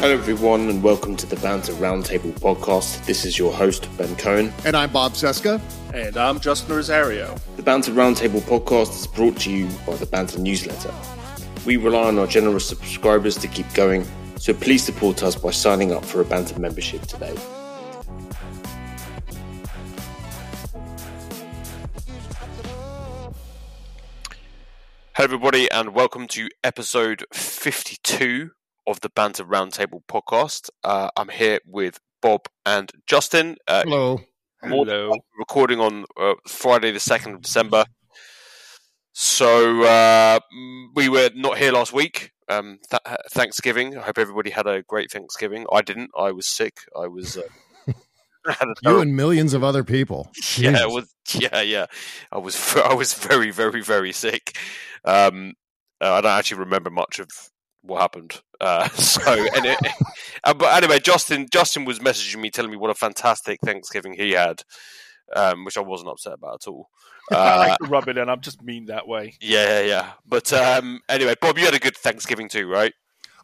Hello, everyone, and welcome to the Banter Roundtable podcast. This is your host, Ben Cohen. And I'm Bob Cesca. And I'm Justin Rosario. The Banter Roundtable podcast is brought to you by the Banter newsletter. We rely on our generous subscribers to keep going, so please support us by signing up for a Banter membership today. Hello, everybody, and welcome to episode 52 of the Banter Roundtable podcast. Uh, I'm here with Bob and Justin. Uh, Hello. Hello. Recording on uh, Friday, the 2nd of December. So uh, we were not here last week. Um, th- Thanksgiving. I hope everybody had a great Thanksgiving. I didn't. I was sick. I was. Uh, you and millions of other people. Yeah, was, yeah, yeah. I was. I was very, very, very sick. Um, uh, I don't actually remember much of what happened. Uh, so, anyway, uh, but anyway, Justin Justin was messaging me telling me what a fantastic Thanksgiving he had, um, which I wasn't upset about at all. Uh, I like to rub it in. I'm just mean that way. Yeah, yeah. But um, anyway, Bob, you had a good Thanksgiving too, right?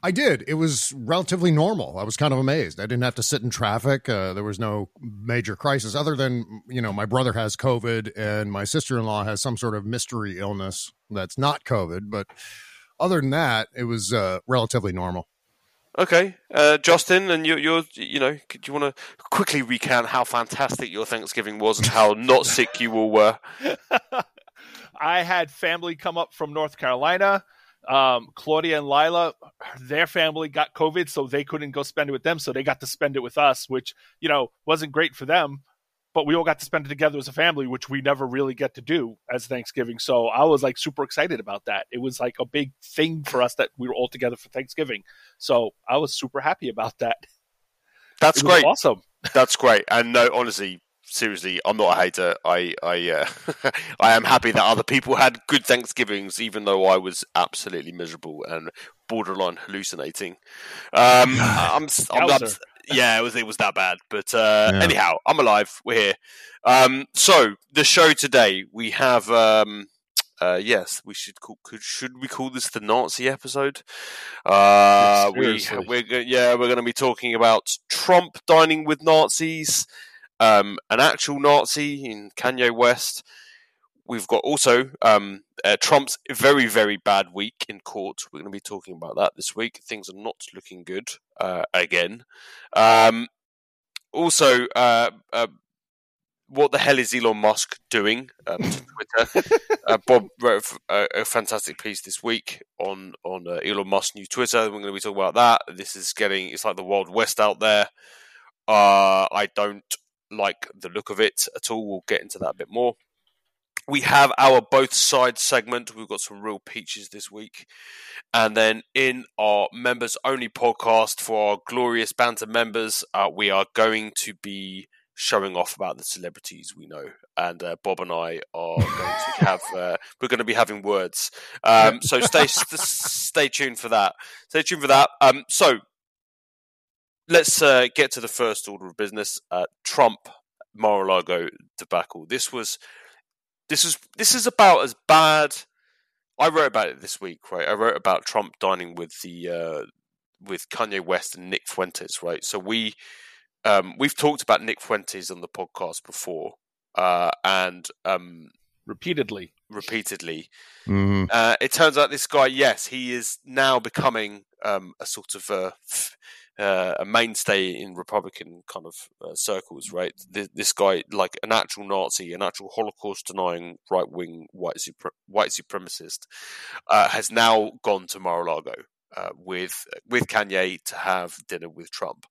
I did. It was relatively normal. I was kind of amazed. I didn't have to sit in traffic. Uh, there was no major crisis, other than you know my brother has COVID and my sister in law has some sort of mystery illness that's not COVID. But other than that, it was uh, relatively normal. Okay, uh, Justin, and you, you're, you know, do you want to quickly recount how fantastic your Thanksgiving was and how not sick you all were? I had family come up from North Carolina. Um, Claudia and Lila, their family got COVID, so they couldn't go spend it with them, so they got to spend it with us, which you know wasn't great for them but we all got to spend it together as a family, which we never really get to do as Thanksgiving. So I was like super excited about that. It was like a big thing for us that we were all together for Thanksgiving. So I was super happy about that. That's great. Awesome. That's great. And no, honestly, seriously, I'm not a hater. I I uh, I am happy that other people had good Thanksgivings, even though I was absolutely miserable and borderline hallucinating. Um, I'm, I'm, I'm, yeah, it was it was that bad. But uh, yeah. anyhow, I'm alive. We're here. Um, so the show today we have. Um, uh, yes, we should call. Could, should we call this the Nazi episode? Uh, we we're yeah we're going to be talking about Trump dining with Nazis, um, an actual Nazi in Kanye West, We've got also um, uh, Trump's very, very bad week in court. We're going to be talking about that this week. Things are not looking good uh, again. Um, also, uh, uh what the hell is Elon Musk doing um, to Twitter? Uh, Bob wrote a, a, fantastic piece this week on on uh, Elon Musk's new Twitter. We're going to be talking about that. This is getting it's like the Wild West out there. I don't like the look of it at all. We'll get into that a bit more we have our both sides segment. We've got some real peaches this week. And then in our members only podcast for our glorious banter members, uh, we are going to be showing off about the celebrities we know. And uh, Bob and I are going to have, uh, we're going to be having words. Um, so stay, stay tuned for that. Stay tuned for that. Um, so let's uh, get to the first order of business. Uh, Trump Mar-a-Lago debacle. This was this is this is about as bad. I wrote about it this week, right? I wrote about Trump dining with the uh, with Kanye West and Nick Fuentes, right? So we um, we've talked about Nick Fuentes on the podcast before, uh, and um, repeatedly, repeatedly. Mm-hmm. Uh, it turns out this guy, yes, he is now becoming um, a sort of a uh, a mainstay in Republican kind of uh, circles, right? This, this, guy, like an actual Nazi, an actual Holocaust denying right wing white supre- white supremacist, uh, has now gone to Mar-a-Lago uh, with with Kanye to have dinner with Trump.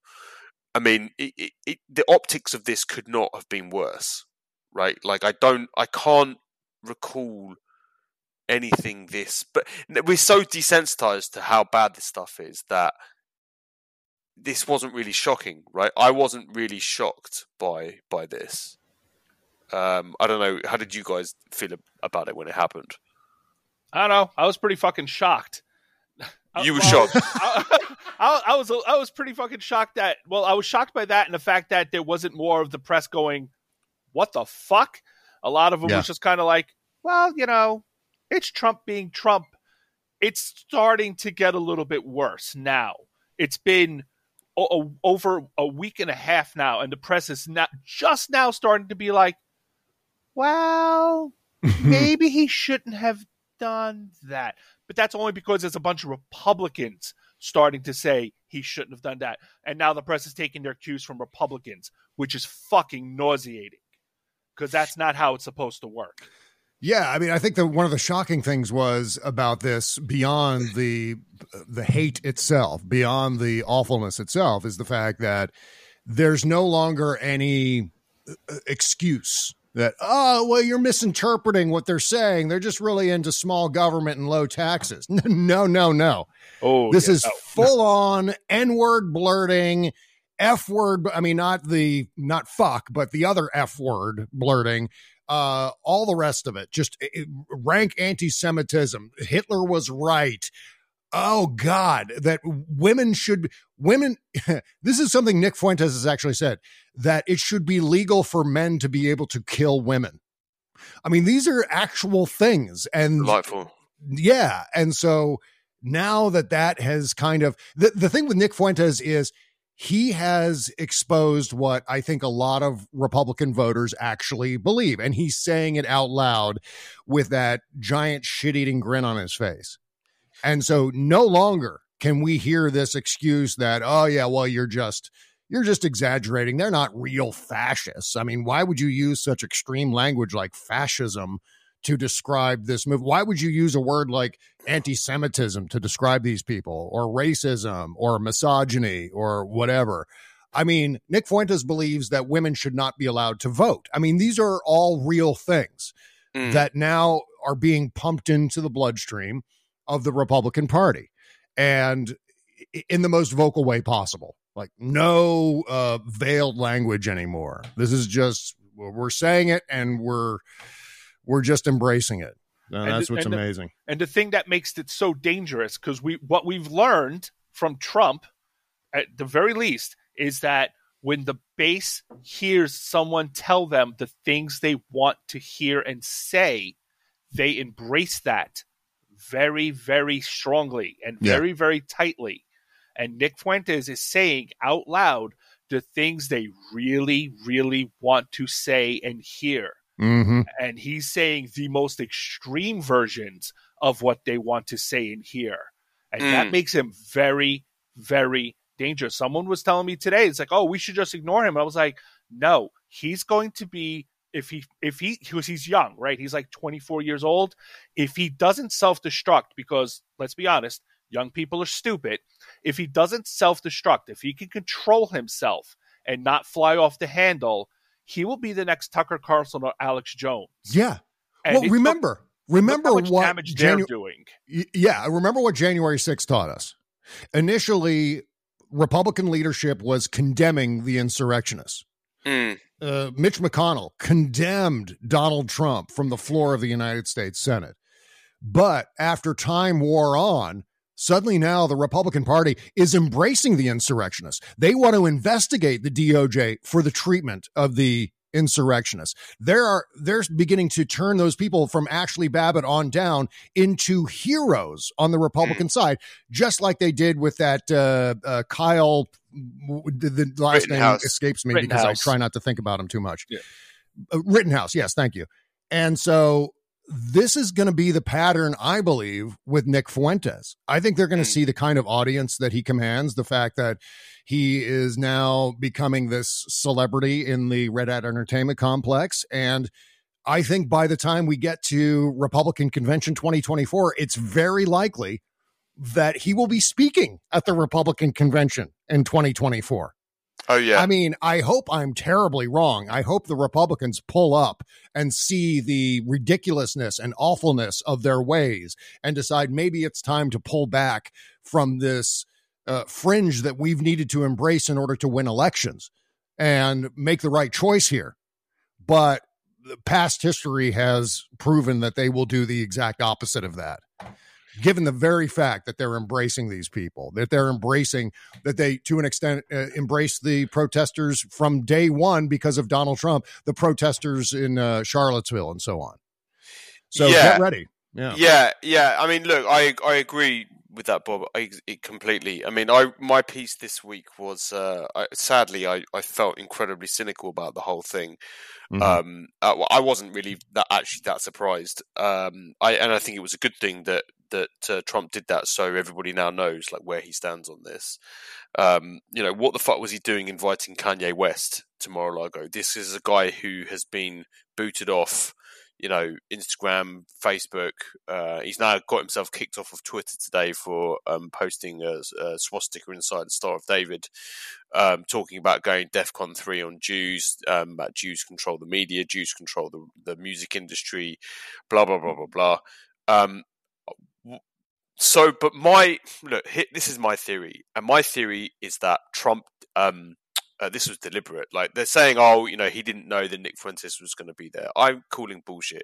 I mean, it, it, it, the optics of this could not have been worse, right? Like, I don't, I can't recall anything this, but we're so desensitized to how bad this stuff is that this wasn't really shocking, right? I wasn't really shocked by by this. Um, I don't know. How did you guys feel about it when it happened? I don't know. I was pretty fucking shocked. You were shocked. I, I, I, was I was pretty fucking shocked that. Well, I was shocked by that and the fact that there wasn't more of the press going, "What the fuck?" A lot of them yeah. was just kind of like, "Well, you know, it's Trump being Trump." It's starting to get a little bit worse now. It's been o- over a week and a half now, and the press is not just now starting to be like, well, maybe he shouldn't have done that. But that's only because there's a bunch of Republicans starting to say he shouldn't have done that. And now the press is taking their cues from Republicans, which is fucking nauseating because that's not how it's supposed to work. Yeah, I mean, I think that one of the shocking things was about this beyond the the hate itself, beyond the awfulness itself, is the fact that there's no longer any uh, excuse that oh well you're misinterpreting what they're saying. They're just really into small government and low taxes. No no no. Oh this yeah, is no. full on n-word blurting f word i mean not the not fuck but the other f word blurting uh all the rest of it just rank anti-semitism. Hitler was right. Oh god that women should women this is something nick fuentes has actually said that it should be legal for men to be able to kill women. I mean these are actual things and Delightful. yeah and so now that that has kind of the, the thing with nick fuentes is he has exposed what i think a lot of republican voters actually believe and he's saying it out loud with that giant shit-eating grin on his face and so no longer can we hear this excuse that, oh, yeah, well, you're just. You're just exaggerating. They're not real fascists. I mean, why would you use such extreme language like fascism to describe this move? Why would you use a word like anti Semitism to describe these people or racism or misogyny or whatever? I mean, Nick Fuentes believes that women should not be allowed to vote. I mean, these are all real things Mm. that now are being pumped into the bloodstream of the Republican Party and in the most vocal way possible. Like no uh veiled language anymore. This is just we're saying it and we're we're just embracing it. And And that's the- what's and the- amazing. And the thing that makes it so dangerous, because we what we've learned from Trump, at the very least, is that when the base hears someone tell them the things they want to hear and say, they embrace that very, very strongly and Yeah. very, very tightly. And Nick Fuentes is saying out loud the things they really, really want to say and hear hmm and he's saying the most extreme versions of what they want to say and hear. And that Mm. makes him very, very dangerous. Someone was telling me today, it's like, oh, we should just ignore him. I was like, no, he's going to be if he if he because he's young, right? He's like 24 years old. If he doesn't self-destruct, because let's be honest, young people are stupid. If he doesn't self-destruct, if he can control himself and not fly off the handle, he will be the next Tucker Carlson or Alex Jones. Yeah. And well, remember, look remember how much what damage they're doing. Y- yeah, remember what January 6th taught us. Initially, Republican leadership was condemning the insurrectionists. Mm. Uh, Mitch McConnell condemned Donald Trump from the floor of the United States Senate. But after time wore on, suddenly now the Republican Party is embracing the insurrectionists. They want to investigate the DOJ for the treatment of the insurrectionists. There are they're beginning to turn those people from Ashley Babbitt on down into heroes on the Republican side, just like they did with that uh, uh, Kyle. The, the last name escapes me because I try not to think about him too much. Yeah. Uh, Rittenhouse, yes, thank you. And so this is going to be the pattern, I believe, with Nick Fuentes. I think they're going to Hmm. see the kind of audience that he commands, the fact that he is now becoming this celebrity in the Red Hat Entertainment Complex. And I think by the time we get to Republican Convention 2024, it's very likely that he will be speaking at the Republican Convention in 2024. Oh yeah. I mean, I hope I'm terribly wrong. I hope the Republicans pull up and see the ridiculousness and awfulness of their ways and decide maybe it's time to pull back from this uh, fringe that we've needed to embrace in order to win elections and make the right choice here. But past history has proven that they will do the exact opposite of that. Given the very fact that they're embracing these people, that they're embracing that they, to an extent, uh, embrace the protesters from day one because of Donald Trump, the protesters in uh, Charlottesville and so on. So Yeah. get ready. Yeah. Yeah, yeah. I mean, look, I I agree with that, Bob. I, it completely. I mean, I my piece this week was uh, I, sadly I, I felt incredibly cynical about the whole thing. Mm-hmm. Um, uh, I wasn't really that actually that surprised. Um, I and I think it was a good thing that that uh, Trump did that, so everybody now knows like where he stands on this. Um, you know, what the fuck was he doing inviting Kanye West to Mar-a-Lago? This is a guy who has been booted off you know, Instagram, Facebook. Uh, he's now got himself kicked off of Twitter today for um, posting a, a, swastika inside the Star of David, um, talking about going DEFCON 3 on Jews, um, about Jews control the media, Jews control the, the music industry, blah, blah, blah, blah, blah. Um, so, but my, look, this is my theory. And my theory is that Trump um, uh, this was deliberate. Like they're saying, oh, you know, he didn't know that Nick Fuentes was going to be there. I'm calling bullshit.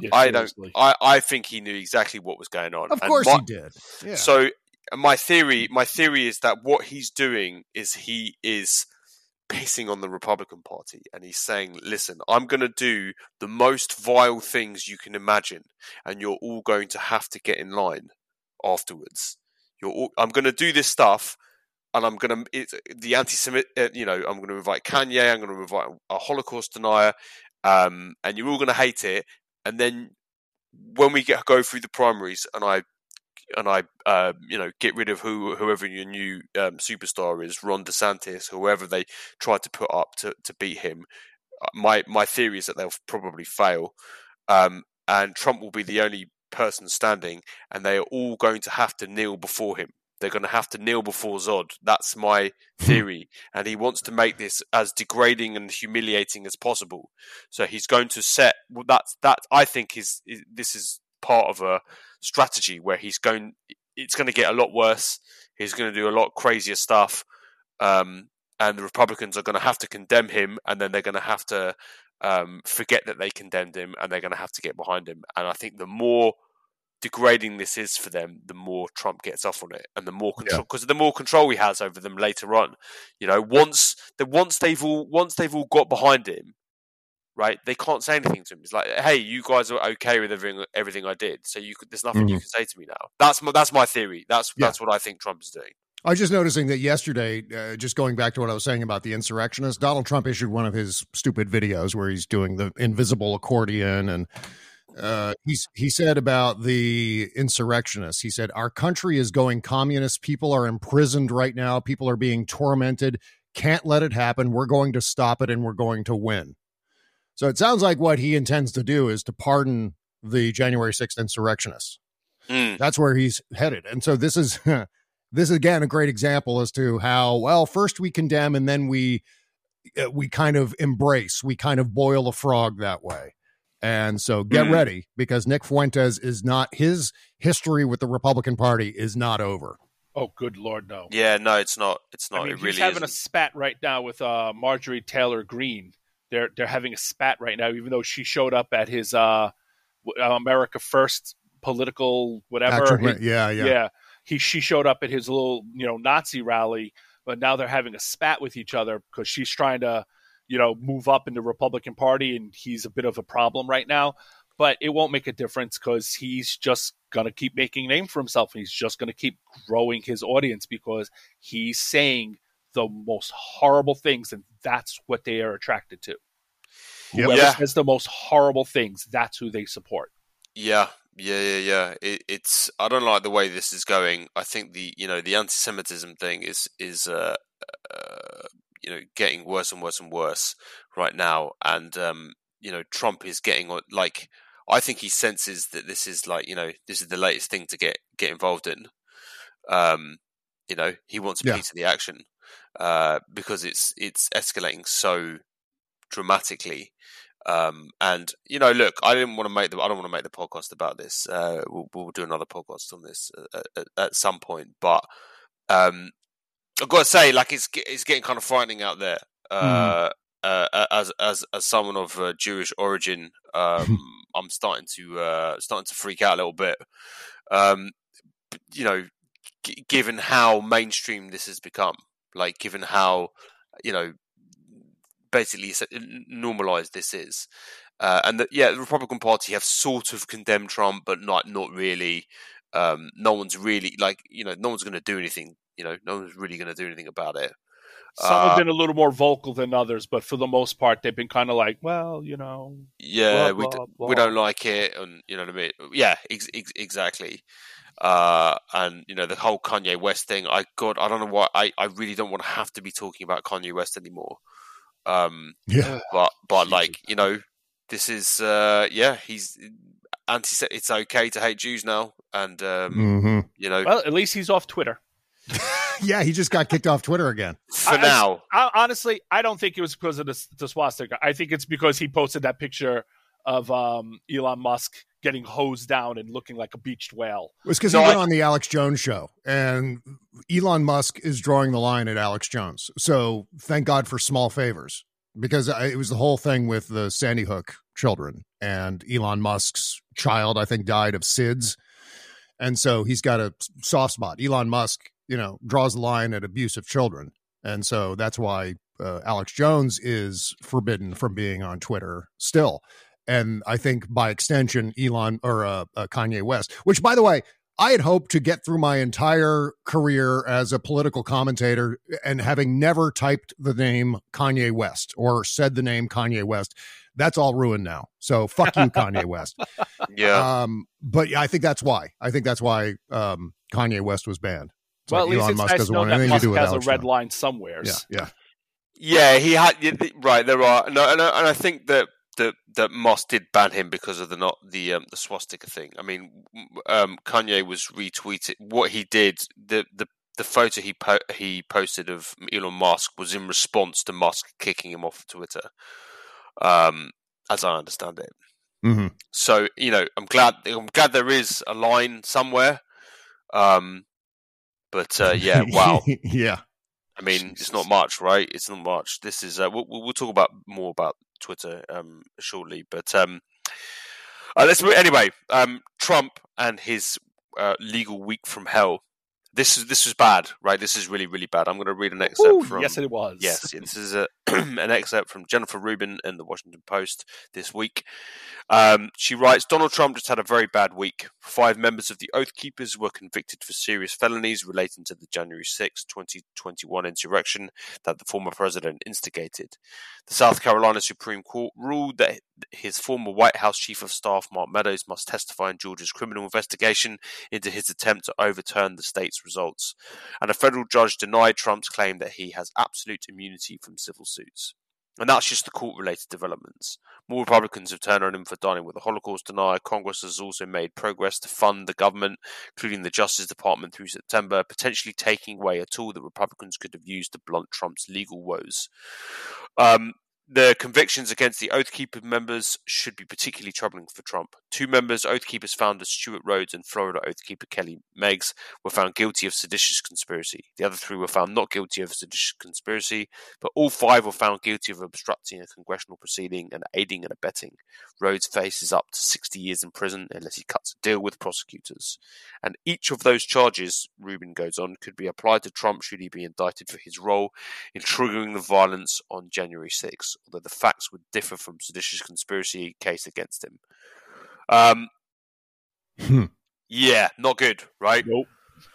Yeah, I don't. I, I think he knew exactly what was going on. Of course, my, he did. Yeah. So my theory, my theory is that what he's doing is he is pissing on the Republican Party, and he's saying, "Listen, I'm going to do the most vile things you can imagine, and you're all going to have to get in line afterwards. You're all, I'm going to do this stuff." And I'm going to the anti-Semit. Uh, you know, I'm going to invite Kanye. I'm going to invite a Holocaust denier, um, and you're all going to hate it. And then when we get go through the primaries, and I and I, uh, you know, get rid of who whoever your new um, superstar is, Ron DeSantis, whoever they try to put up to to beat him. Uh, my my theory is that they'll probably fail, um, and Trump will be the only person standing, and they are all going to have to kneel before him they're going to have to kneel before Zod. That's my theory. and he wants to make this as degrading and humiliating as possible. So he's going to set well, that's that I think is, is this is part of a strategy where he's going it's going to get a lot worse. He's going to do a lot crazier stuff. Um, and the Republicans are going to have to condemn him, and then they're going to have to um, forget that they condemned him, and they're going to have to get behind him. And I think the more degrading this is for them, the more Trump gets off on it, and the more control because yeah. the more control he has over them later on. You know, once the once they've all once they've all got behind him, right? They can't say anything to him. It's like, hey, you guys are okay with everything everything I did, so you could, there's nothing mm-hmm. you can say to me now. That's my, that's my theory. That's yeah. that's what I think Trump is doing. I was just noticing that yesterday, uh, just going back to what I was saying about the insurrectionists, Donald Trump issued one of his stupid videos where he's doing the invisible accordion and uh, he's, he said about the insurrectionists, he said, Our country is going communist. People are imprisoned right now. People are being tormented. Can't let it happen. We're going to stop it and we're going to win. So it sounds like what he intends to do is to pardon the January 6th insurrectionists. Mm. That's where he's headed. And so this is this is again a great example as to how well first we condemn and then we uh, we kind of embrace, we kind of boil a frog that way. And so get mm-hmm. ready because Nick Fuentes is not his history with the Republican Party is not over. Oh, good lord, no. Yeah, no, it's not. It's not. I mean, it he's really having isn't. a spat right now with uh, Marjorie Taylor Greene. They're they're having a spat right now, even though she showed up at his uh, uh America First political whatever. Actual, yeah, yeah, yeah. He she showed up at his little you know Nazi rally, but now they're having a spat with each other because she's trying to you know, move up in the Republican Party, and he's a bit of a problem right now. But it won't make a difference because he's just going to keep making name for himself. And he's just going to keep growing his audience because he's saying the most horrible things, and that's what they are attracted to. Yep. Whoever yeah. says the most horrible things, that's who they support. Yeah, yeah, yeah, yeah. It, it's I don't like the way this is going. I think the you know the anti-Semitism thing is is uh, uh, you know getting worse and worse and worse right now, and um, you know Trump is getting like I think he senses that this is like you know this is the latest thing to get get involved in. Um, you know he wants a yeah. piece of the action uh, because it's it's escalating so dramatically. Um, and you know, look, I didn't want to make the I don't want to make the podcast about this. Uh, we'll, we'll do another podcast on this at, at, at some point, but um, I've got to say, like it's it's getting kind of frightening out there. Uh, mm. uh, as as as someone of uh, Jewish origin, um, I'm starting to uh, starting to freak out a little bit. Um, you know, g- given how mainstream this has become, like given how you know basically normalized this is, uh, and that yeah, the Republican Party have sort of condemned Trump, but not not really. Um, no one's really like you know, no one's going to do anything. You know, no one's really going to do anything about it. Some Uh, have been a little more vocal than others, but for the most part, they've been kind of like, well, you know, Yeah, blah, we d- blah, we don't like it, and you know what I mean. Yeah, ex- ex- exactly. Uh, and you know the whole Kanye West thing. I God, I don't know why. I, I really don't want to have to be talking about Kanye West anymore. Um, Yeah. but but like you know, this is uh, yeah, he's anti. It's okay to hate Jews now, and um, hmm you know, well, at least he's off Twitter. Yeah, he just got kicked off Twitter again. for I- I- now, I, honestly, I don't think it was because of the, the swastika. I think it's because he posted that picture of um, Elon Musk getting hosed down and looking like a beached whale. It was because No, he went I- on the Alex Jones show, and Elon Musk is drawing the line at Alex Jones. So thank God for small favors, because it was the whole thing with the Sandy Hook children, and Elon Musk's child, I think, died of SIDS, and so he's got a soft spot. Elon Musk, you know, draws the line at abuse of children, and so that's why uh, Alex Jones is forbidden from being on Twitter still. And I think by extension, Elon or uh, uh, Kanye West, which by the way, I had hoped to get through my entire career as a political commentator and having never typed the name Kanye West or said the name Kanye West. That's all ruined now. So fuck you, Kanye West. yeah, Um, but yeah, I think that's why. I think that's why um, Kanye West was banned. It's well, like at least Elon it's Musk nice to doesn't know want that anything to Musk do with has a red Jones. line somewhere. Yeah, yeah. yeah, he had right. There are no, and I, and I think that that that Moss did ban him because of the not the um, the swastika thing. I mean, um, Kanye was retweeted what he did. The the the photo he po- he posted of Elon Musk was in response to Musk kicking him off Twitter. Um, as I understand it. hmm So you know, I'm glad I'm glad there is a line somewhere. Um, but uh, yeah, wow. yeah. I mean, it's not much, right? It's not much. This is uh, we'll, we'll we'll talk about more about Twitter um, shortly, but um, uh, let's anyway. Um, Trump and his uh, legal week from hell. This is this was bad, right? This is really really bad. I'm going to read an excerpt Ooh, from yes, it was. Yes, this is a, an excerpt from Jennifer Rubin in the Washington Post this week. Um, she writes Donald Trump just had a very bad week. Five members of the Oath Keepers were convicted for serious felonies relating to the January 6, 2021 insurrection that the former president instigated. The South Carolina Supreme Court ruled that his former White House Chief of Staff, Mark Meadows, must testify in Georgia's criminal investigation into his attempt to overturn the state's results and a federal judge denied Trump's claim that he has absolute immunity from civil suits. And that's just the court related developments. More Republicans have turned on him for dining with a Holocaust denier. Congress has also made progress to fund the government, including the Justice Department through September, potentially taking away a tool that Republicans could have used to blunt Trump's legal woes. Um, the convictions against the Oath Keeper members should be particularly troubling for Trump. Two members, Oath Keepers founder Stewart Rhodes and Florida Oath Keeper Kelly Meggs, were found guilty of seditious conspiracy. The other three were found not guilty of seditious conspiracy, but all five were found guilty of obstructing a congressional proceeding and aiding and abetting. Rhodes faces up to 60 years in prison unless he cuts a deal with prosecutors. And each of those charges, Rubin goes on, could be applied to Trump should he be indicted for his role in triggering the violence on January 6, although the facts would differ from seditious conspiracy case against him. Um, Hmm. yeah, not good, right? Nope.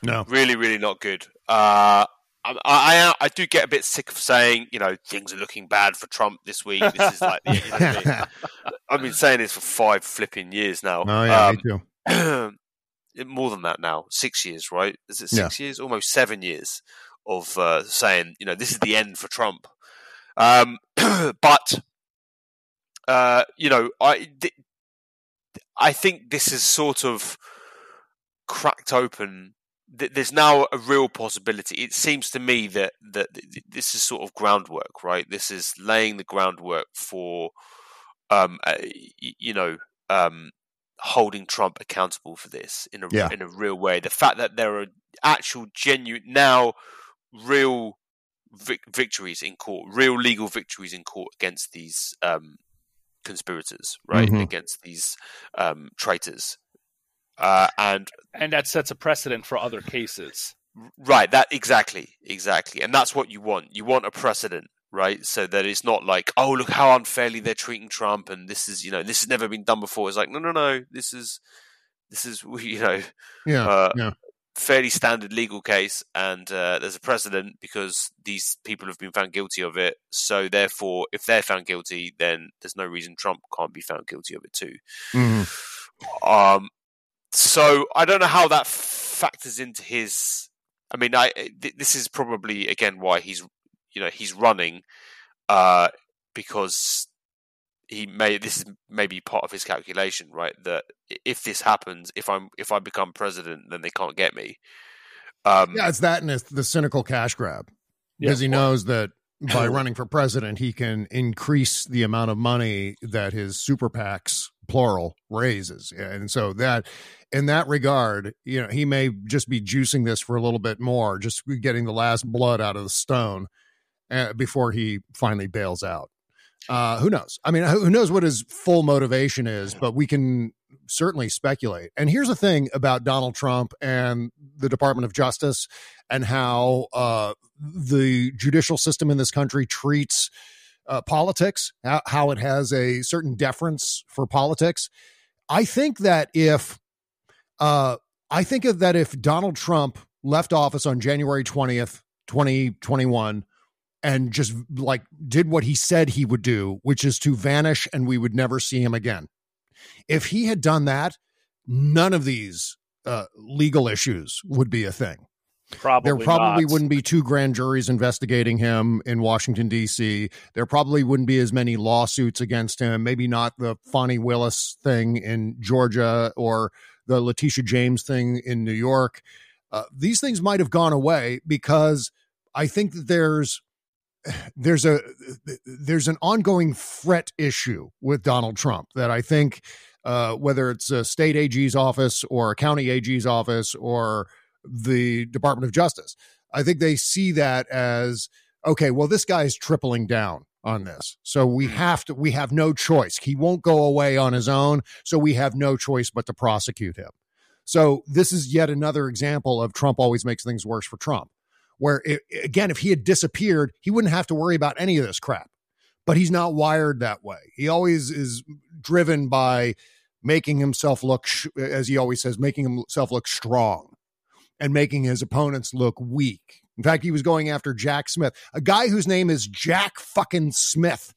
No. Really, really not good. Uh, I, I, I do get a bit sick of saying, you know, things are looking bad for Trump this week. This is like, you know I mean? I've been saying this for five flipping years now. Oh yeah, Um, me too. more than that now, six years, right? Is it six years? Almost seven years of uh, saying, you know, this is the end for Trump. Um, but uh, you know, I th- I think this is sort of cracked open. Th- There's now a real possibility. It seems to me that that this is sort of groundwork, right? This is laying the groundwork for, um, uh, you know, um, holding Trump accountable for this in a Yeah. in a real way. The fact that there are actual genuine now real vic- victories in court, real legal victories in court against these um, conspirators, right? Mhm. Against these um, traitors, uh, and And that sets a precedent for other cases. right that exactly, exactly, and that's what you want. You want a precedent. Right, so that it's not like, oh, look how unfairly they're treating Trump, and this is, you know, this has never been done before. It's like, no, no, no, this is, this is you know Yeah, uh, yeah. Fairly standard legal case, and uh, there's a precedent because these people have been found guilty of it. So therefore, if they're found guilty, then there's no reason Trump can't be found guilty of it too. Mhm. Um, so I don't know how that factors into his. I mean, I th- this is probably again why he's you know he's running uh, because he may this is maybe part of his calculation, right? That if this happens, if I'm if I become president, then they can't get me. Um, Yeah, it's that and it's the cynical cash grab Yeah, because he well- knows that by running for president, he can increase the amount of money that his super PACs, plural, raises. And so that, in that regard, you know, he may just be juicing this for a little bit more, just getting the last blood out of the stone uh, before he finally bails out. Uh, who knows? I mean, who knows what his full motivation is, but we can certainly speculate. And here's the thing about Donald Trump and the Department of Justice and how uh, the judicial system in this country treats uh, politics, how, it has a certain deference for politics. I think that if uh, I think that if Donald Trump left office on January 20th, 2021 and just like did what he said he would do, which is to vanish and we would never see him again. If he had done that, none of these uh, legal issues would be a thing. Probably there probably not. wouldn't be two grand juries investigating him in Washington D.C. There probably wouldn't be as many lawsuits against him. Maybe not the Fani Willis thing in Georgia or the Letitia James thing in New York. Uh, these things might have gone away because I think that there's there's a there's an ongoing threat issue with Donald Trump that I think uh, whether it's a state AG's office or a county AG's office or the Department of Justice, I think they see that as okay. Well, this guy's tripling down on this, so we have to. We have no choice. He won't go away on his own, so we have no choice but to prosecute him. So this is yet another example of Trump always makes things worse for Trump where it, again, if he had disappeared, he wouldn't have to worry about any of this crap. But he's not wired that way. He always is driven by making himself look, sh- as he always says, making himself look strong and making his opponents look weak. In fact, he was going after Jack Smith, a guy whose name is Jack fucking Smith.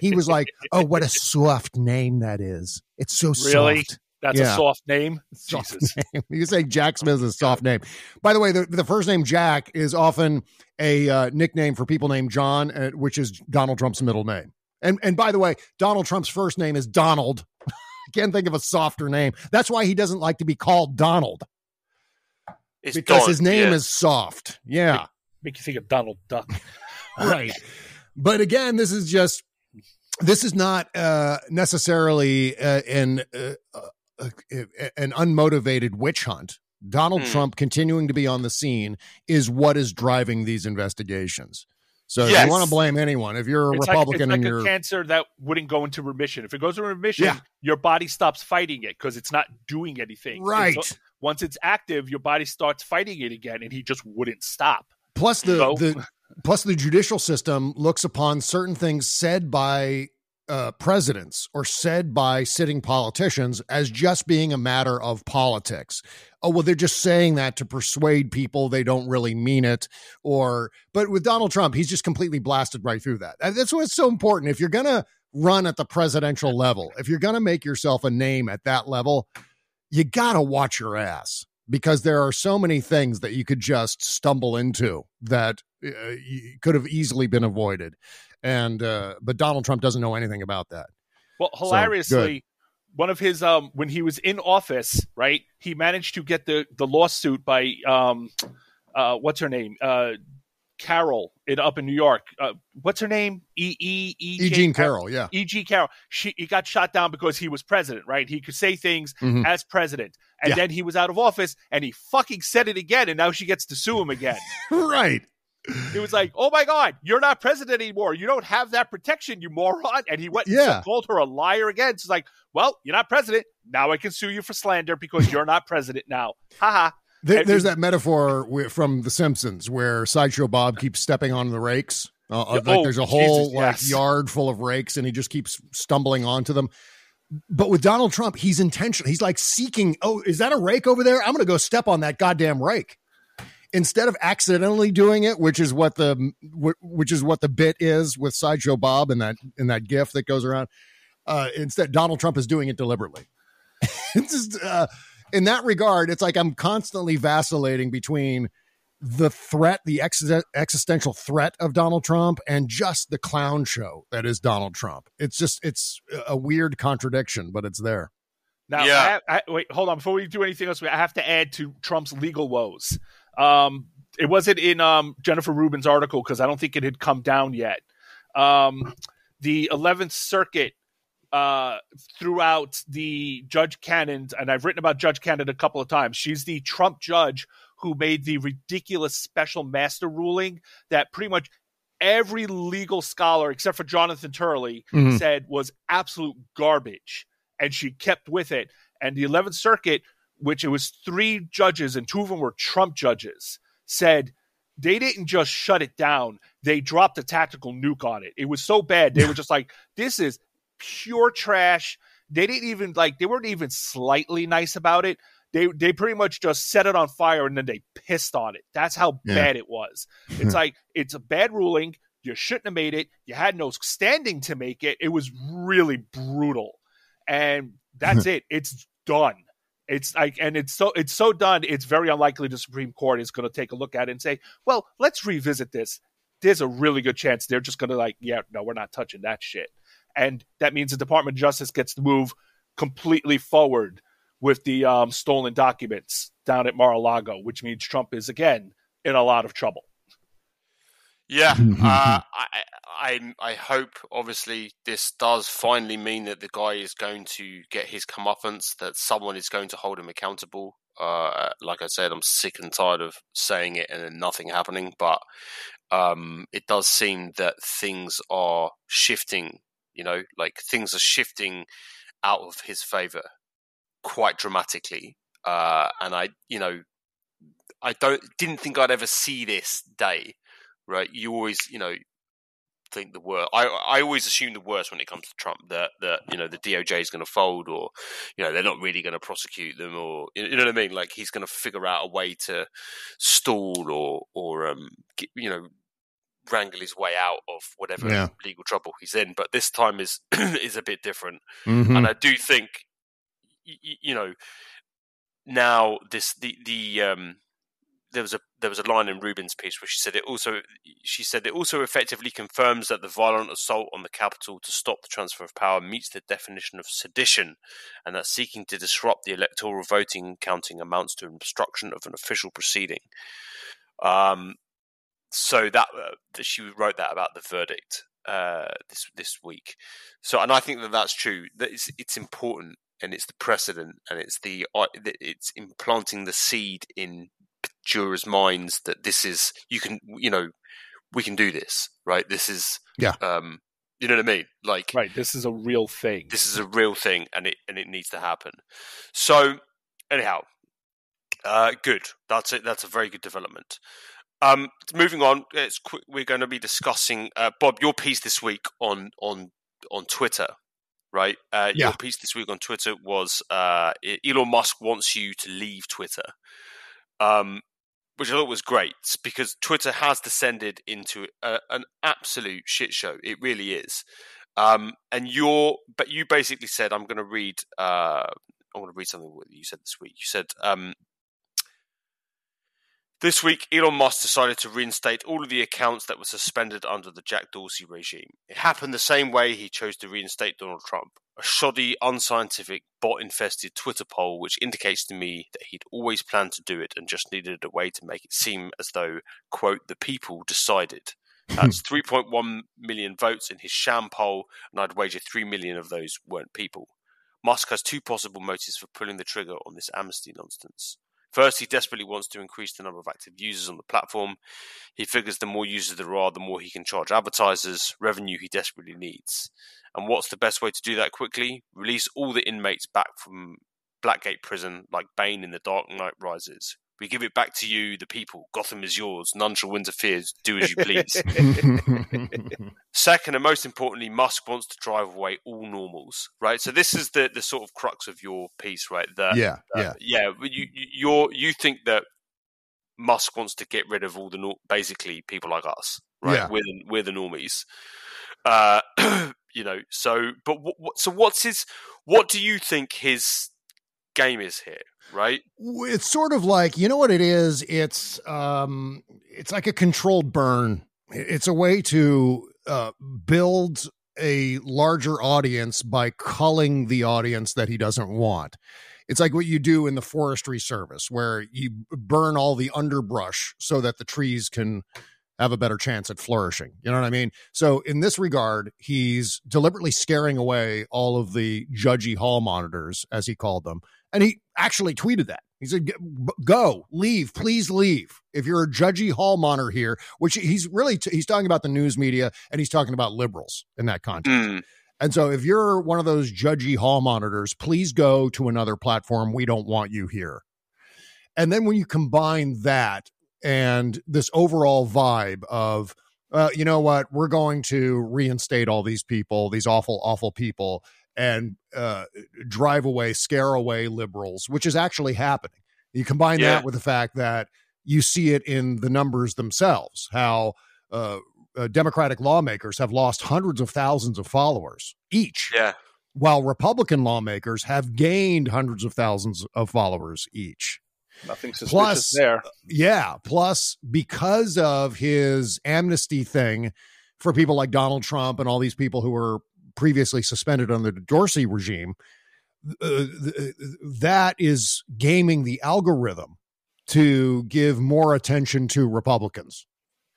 He was like, "Oh, what a soft name that is! It's so Really? soft." That's Yeah. a soft name. Soft Jesus. name. You say Jack Smith is a soft name. By the way, the, the first name Jack is often a uh, nickname for people named John, uh, which is Donald Trump's middle name. And and by the way, Donald Trump's first name is Donald. I can't think of a softer name. That's why he doesn't like to be called Donald it's because Don, his name yeah. is soft. Yeah, Make you think of Donald Duck. right. But again, this is just this is not uh, necessarily uh, an uh, an unmotivated witch hunt. Donald Hmm. Trump continuing to be on the scene is what is driving these investigations. So if you want to blame anyone, if you're a It's Republican like, it's like you're a cancer that wouldn't go into remission. If it goes into remission, Yeah. your body stops fighting it because it's not doing anything. Right, so once it's active, your body starts fighting it again, and he just wouldn't stop. plus the So- the plus the judicial system looks upon certain things said by uh, presidents or said by sitting politicians as just being a matter of politics. Oh well, they're just saying that to persuade people. They don't really mean it. Or, but with Donald Trump, he's just completely blasted right through that. That's what's so important. If you're gonna run at the presidential level, if you're gonna make yourself a name at that level, you gotta watch your ass because there are so many things that you could just stumble into that uh, could have easily been avoided. And uh, but Donald Trump doesn't know anything about that. Well, So, hilariously, one of his um when he was in office, right? He managed to get the the lawsuit by um uh what's her name? Uh Carol in up in New York. Uh, what's her name? E E E E. Jean Carroll, yeah, E. G. Carroll. She he got shot down because he was president, right? He could say things Mhm. as president, and Yeah. then he was out of office, and he fucking said it again, and now she gets to sue him again. right. It was like, oh my god, you're not president anymore. You don't have that protection, you moron. And he went and Yeah. called her a liar again. She's like, well, you're not president. Now I can sue you for slander because you're not president now. Haha. There, there's that metaphor from The Simpsons where Sideshow Bob keeps stepping on the rakes. Uh, uh, Yeah, like oh, there's a whole Jesus, like yes. yard full of rakes, and he just keeps stumbling onto them. But with Donald Trump, he's intentional. He's like seeking, oh, is that a rake over there? I'm going to go step on that goddamn rake. Instead of accidentally doing it, which is what the which is what the bit is with sideshow Bob and that in that gif that goes around. Uh, instead, Donald Trump is doing it deliberately. it's just uh, in that regard, it's like I'm constantly vacillating between the threat, the ex- existential threat of Donald Trump, and just the clown show that is Donald Trump. It's just it's a weird contradiction, but it's there. Now, yeah. I, I, wait, hold on. Before we do anything else, I have to add to Trump's legal woes. Um, it wasn't in um, Jennifer Rubin's article because I don't think it had come down yet. Um, the 11th Circuit uh, throughout the Judge Cannon, and I've written about Judge Cannon a couple of times. She's the Trump judge who made the ridiculous special master ruling that pretty much every legal scholar, except for Jonathan Turley, mm-hmm. said was absolute garbage. And she kept with it. And the 11th Circuit, which it was three judges and two of them were Trump judges, said they didn't just shut it down. They dropped a tactical nuke on it. It was so bad. They were just like, this is pure trash. They didn't even like, they weren't even slightly nice about it they they pretty much just set it on fire and then they pissed on it. That's how yeah. bad it was. It's like it's a bad ruling. You shouldn't have made it. You had no standing to make it. It was really brutal, and that's it. It's done. It's like, and it's so it's so done. It's very unlikely the Supreme Court is going to take a look at it and say, "Well, let's revisit this." There's a really good chance they're just going to like, "Yeah, no, we're not touching that shit," and that means the Department of Justice gets to move completely forward with the um, stolen documents down at Mar-a-Lago, which means Trump is again in a lot of trouble. Yeah, uh, I, I, I hope obviously this does finally mean that the guy is going to get his comeuppance, that someone is going to hold him accountable. Uh, like I said, I'm sick and tired of saying it and then nothing happening, but um, it does seem that things are shifting. You know, like things are shifting out of his favor quite dramatically. Uh, and I, you know, I don't didn't think I'd ever see this day. Right? You always, you know, think the worst. I I always assume the worst when it comes to Trump. That that you know the DOJ is going to fold, or you know they're not really going to prosecute them, or you know what I mean. Like he's going to figure out a way to stall or or um get, you know wrangle his way out of whatever yeah. legal trouble he's in. But this time is is a bit different, mm-hmm. and I do think you, you know, now this the the um, there was a there was a line in Rubin's piece where she said it also she said it also effectively confirms that the violent assault on the Capitol to stop the transfer of power meets the definition of sedition, and that seeking to disrupt the electoral voting counting amounts to an obstruction of an official proceeding. Um, so that uh, she wrote that about the verdict uh, this this week. So, and I think that that's true. That it's, it's important and it's the precedent and it's the uh, it's implanting the seed in jurors' minds that this is you can you know we can do this right? This is yeah. um you know what I mean? Like right this is a real thing. this is a real thing and it and it needs to happen. So anyhow uh good. That's it that's a very good development. Um moving on it's quick, we're going to be discussing uh, Bob your piece this week on on on Twitter right? Uh, yeah. Your piece this week on Twitter was uh, Elon Musk wants you to leave Twitter, um, which I thought was great because Twitter has descended into a, an absolute shit show. It really is. Um, and you're, but you basically said, I'm going to read. Uh, I want to read something you said this week. You said um, this week, Elon Musk decided to reinstate all of the accounts that were suspended under the Jack Dorsey regime. It happened the same way he chose to reinstate Donald Trump a shoddy, unscientific, bot infested Twitter poll, which indicates to me that he'd always planned to do it and just needed a way to make it seem as though, quote, the people decided. That's 3.1 million votes in his sham poll, and I'd wager 3 million of those weren't people. Musk has two possible motives for pulling the trigger on this amnesty nonsense. First, he desperately wants to increase the number of active users on the platform. He figures the more users there are, the more he can charge advertisers, revenue he desperately needs. And what's the best way to do that quickly? Release all the inmates back from Blackgate prison like Bane in The Dark Knight Rises. We give it back to you, the people. Gotham is yours. None shall interfere. Do as you please. Second, and most importantly, Musk wants to drive away all normals, right? So this is the the sort of crux of your piece, right? That, yeah, yeah, yeah. You you you think that Musk wants to get rid of all the basically people like us, right? Yeah. We're the, we're the normies. Uh, you know. So, but what, what, so what's his? What do you think his game is here? Right. It's sort of like you know what it is. It's um, it's like a controlled burn. It's a way to uh, build a larger audience by culling the audience that he doesn't want. It's like what you do in the forestry service, where you burn all the underbrush so that the trees can have a better chance at flourishing. You know what I mean? So in this regard, he's deliberately scaring away all of the judgy hall monitors, as he called them. And he actually tweeted that. He said, "Go, leave, please leave. If you're a judgy hall monitor here, which he's really t- he's talking about the news media and he's talking about liberals in that context. Mm. And so, if you're one of those judgy hall monitors, please go to another platform. We don't want you here. And then when you combine that and this overall vibe of uh, you know what we're going to reinstate all these people these awful awful people and uh, drive away scare away liberals which is actually happening you combine Yeah. that with the fact that you see it in the numbers themselves how uh, uh, democratic lawmakers have lost hundreds of thousands of followers each Yeah. while republican lawmakers have gained hundreds of thousands of followers each Nothing suspicious Plus- there. yeah. Plus, because of his amnesty thing for people like Donald Trump and all these people who were previously suspended under the Dorsey regime, uh, th- that is gaming the algorithm to give more attention to Republicans.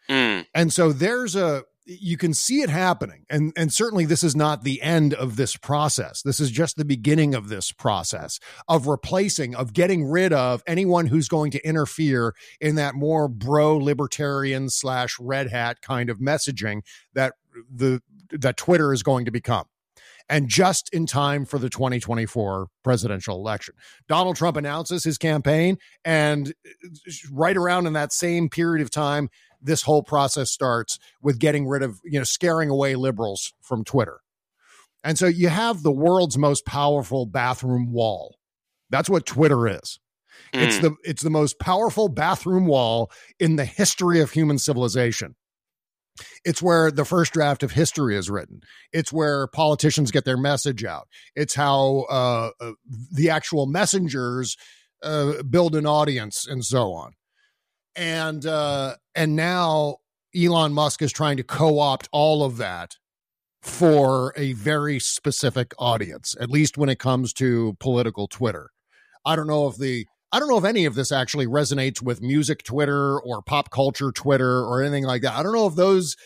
Mm. And so there's a you can see it happening and and certainly this is not the end of this process this is just the beginning of this process of replacing of getting rid of anyone who's going to interfere in that more bro libertarian slash red hat kind of messaging that the that twitter is going to become and just in time for the 2024 presidential election. Donald Trump announces his campaign, and right around in that same period of time, this whole process starts with getting rid of, you know, scaring away liberals from Twitter. And so you have the world's most powerful bathroom wall. That's what Twitter is. It's Mm. the it's the most powerful bathroom wall in the history of human civilization. It's where the first draft of history is written. It's where politicians get their message out. It's how uh, uh, the actual messengers uh, build an audience and so on. And uh, and now Elon Musk is trying to co-opt all of that for a very specific audience, at least when it comes to political Twitter. I don't know if the I don't know if any of this actually resonates with music Twitter or pop culture Twitter or anything like that. I don't know if those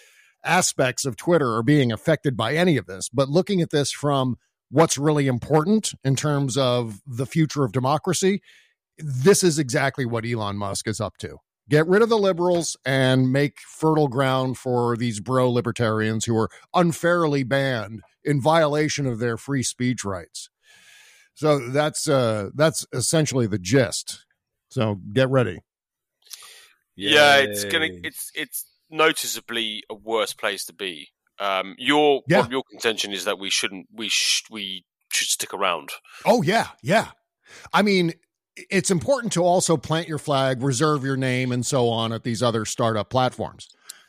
aspects of Twitter are being affected by any of this, but looking at this from what's really important in terms of the future of democracy, this is exactly what Elon Musk is up to. Get rid of the liberals and make fertile ground for these bro libertarians who are unfairly banned in violation of their free speech rights. So that's uh that's essentially the gist. So get ready. Yeah, it's gonna it's it's noticeably a worse place to be. Um, your Yeah. well, your contention is that we shouldn't we sh- we should stick around. Oh yeah, yeah. I mean, it's important to also plant your flag, reserve your name, and so on at these other startup platforms.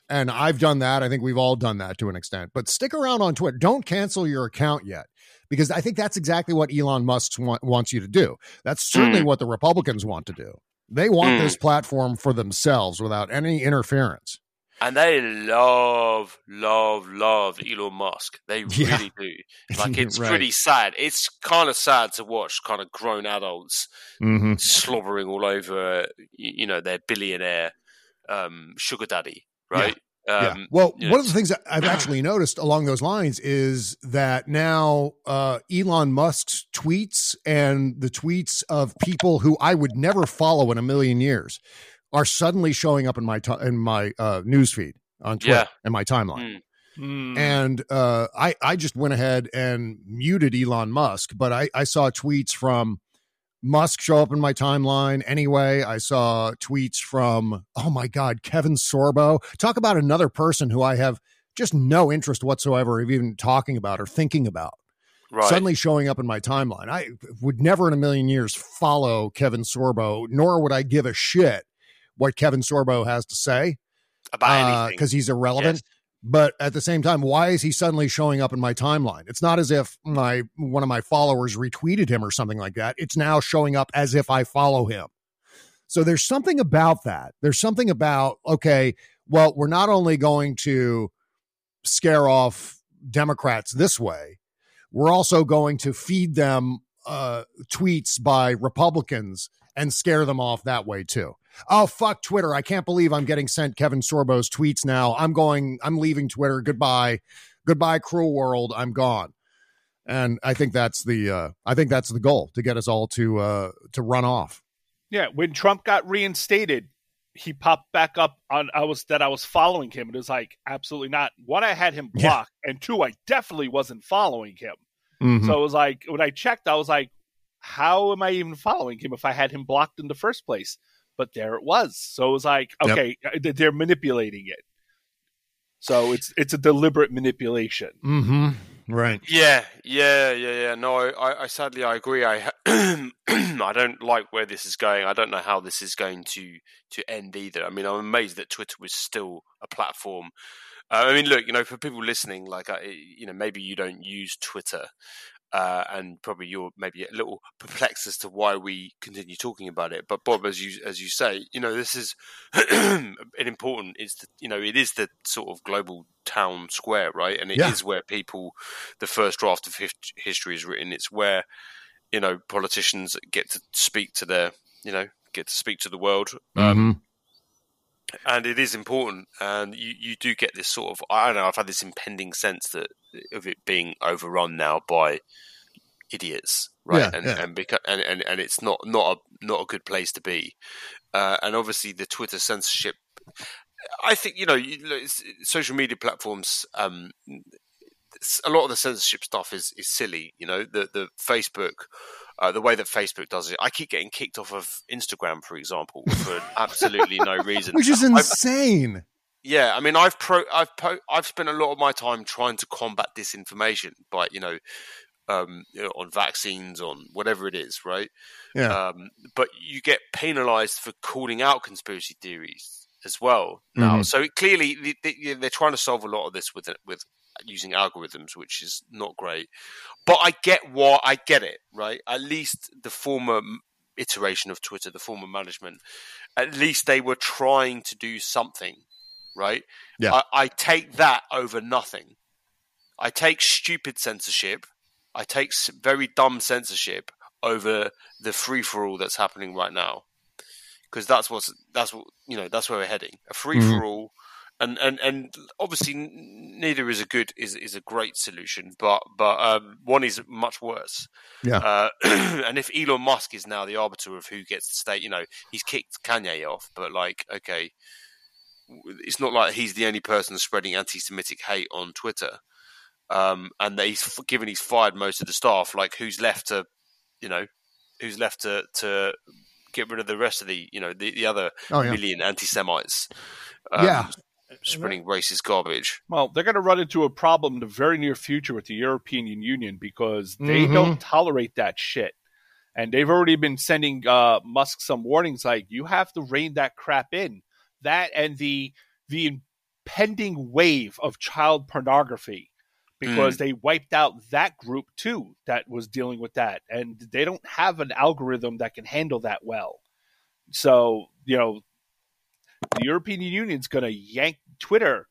And I've done that. I think we've all done that to an extent. But stick around on Twitter. Don't cancel your account yet, because I think that's exactly what Elon Musk wa- wants you to do. That's certainly Mm. what the Republicans want to do. They want Mm. this platform for themselves without any interference. And they love, love, love Elon Musk. They Yeah. really do. Like it's Right. pretty sad. It's kind of sad to watch kind of grown adults Mm-hmm. slobbering all over, you know, their billionaire um, sugar daddy, right? yeah. Um, Well, you know, one of the things that I've actually noticed along those lines is that now uh, Elon Musk's tweets and the tweets of people who I would never follow in a million years are suddenly showing up in my ti in my uh, newsfeed on Twitter Yeah. and my timeline. Mm. And uh, I I just went ahead and muted Elon Musk, but I, I saw tweets from Musk show up in my timeline anyway. I saw tweets from, oh my God, Kevin Sorbo. Talk about another person who I have just no interest whatsoever of even talking about or thinking about. Right. Suddenly showing up in my timeline. I would never in a million years follow Kevin Sorbo, nor would I give a shit what Kevin Sorbo has to say about uh, anything because he's irrelevant. Yes. But at the same time, why is he suddenly showing up in my timeline? It's not as if my one of my followers retweeted him or something like that. It's now showing up as if I follow him. So there's something about that. There's something about okay, well, we're not only going to scare off Democrats this way, we're also going to feed them uh, tweets by Republicans and scare them off that way too. Oh fuck Twitter! I can't believe I'm getting sent Kevin Sorbo's tweets now. I'm going. I'm leaving Twitter. Goodbye, goodbye, cruel world. I'm gone. And I think that's the. Uh, I think that's the goal to get us all to uh, to run off. Yeah, when Trump got reinstated, he popped back up on I was that I was following him. It was like absolutely not. One, I had him blocked, yeah. and two, I definitely wasn't following him. Mm-hmm. So it was like when I checked, I was like, how am I even following him if I had him blocked in the first place? But there it was. So it was like, okay, yep. Uh, they're manipulating it. So it's it's a deliberate manipulation. Mm-hmm. Right. Yeah. Yeah. Yeah. Yeah. No, I, I sadly I agree. I I don't like where this is going. I don't know how this is going to to end either. I mean, I'm amazed that Twitter was still a platform. Uh, I mean, look, you know, for people listening, like, I, you know, maybe you don't use Twitter, uh, and probably you're maybe a little perplexed as to why we continue talking about it. But Bob, as you as you say, you know, this is an important. It's the, you know, it is the sort of global town square, right? And it yeah. is where people, the first draft of history is written. It's where you know politicians get to speak to their, you know, get to speak to the world. Um, mm-hmm. Um, and it is important, and you, you do get this sort of I don't know. I've had this impending sense that of it being overrun now by idiots, right? Yeah, and, yeah. and, beca- and and and it's not not a not a good place to be. Uh, and obviously, the Twitter censorship. I think you know social media platforms. Um, a lot of the censorship stuff is is silly. You know, the the Facebook. Uh, the way that Facebook does it, I keep getting kicked off of Instagram, for example, for absolutely no reason, which is insane. I've, yeah, I mean, I've pro, I've po- I've spent a lot of my time trying to combat disinformation by you know, um, you know, on vaccines, on whatever it is, right? Yeah. Um, but you get penalised for calling out conspiracy theories as well now. Mm-hmm. So clearly, they, are trying to solve a lot of this with with using algorithms, which is not great. But I get what I get it, right? At least the former iteration of Twitter, the former management, at least they were trying to do something right? Yeah. I, I take that over nothing. I take stupid censorship. I take very dumb censorship over the free for all that's happening right now, because that's what's that's what you know that's where we're heading. A free for all, mm-hmm. And and and obviously neither is a good is is a great solution, but but um, one is much worse. Yeah. Uh, and if Elon Musk is now the arbiter of who gets to stay, you know, he's kicked Kanye off, but like okay it's not like he's the only person spreading anti-Semitic hate on Twitter, um, and that he's given he's fired most of the staff. Like, who's left to, you know, who's left to to get rid of the rest of the, you know, the, the other oh, yeah. million anti-Semites? Um, yeah. Spreading racist garbage. Well, they're going to run into a problem in the very near future with the European Union because they mm-hmm. don't tolerate that shit and they've already been sending uh, Musk some warnings like you have to rein that crap in that and the the impending wave of child pornography because mm. they wiped out that group too that was dealing with that and they don't have an algorithm that can handle that well so you know the european union's going to yank twitter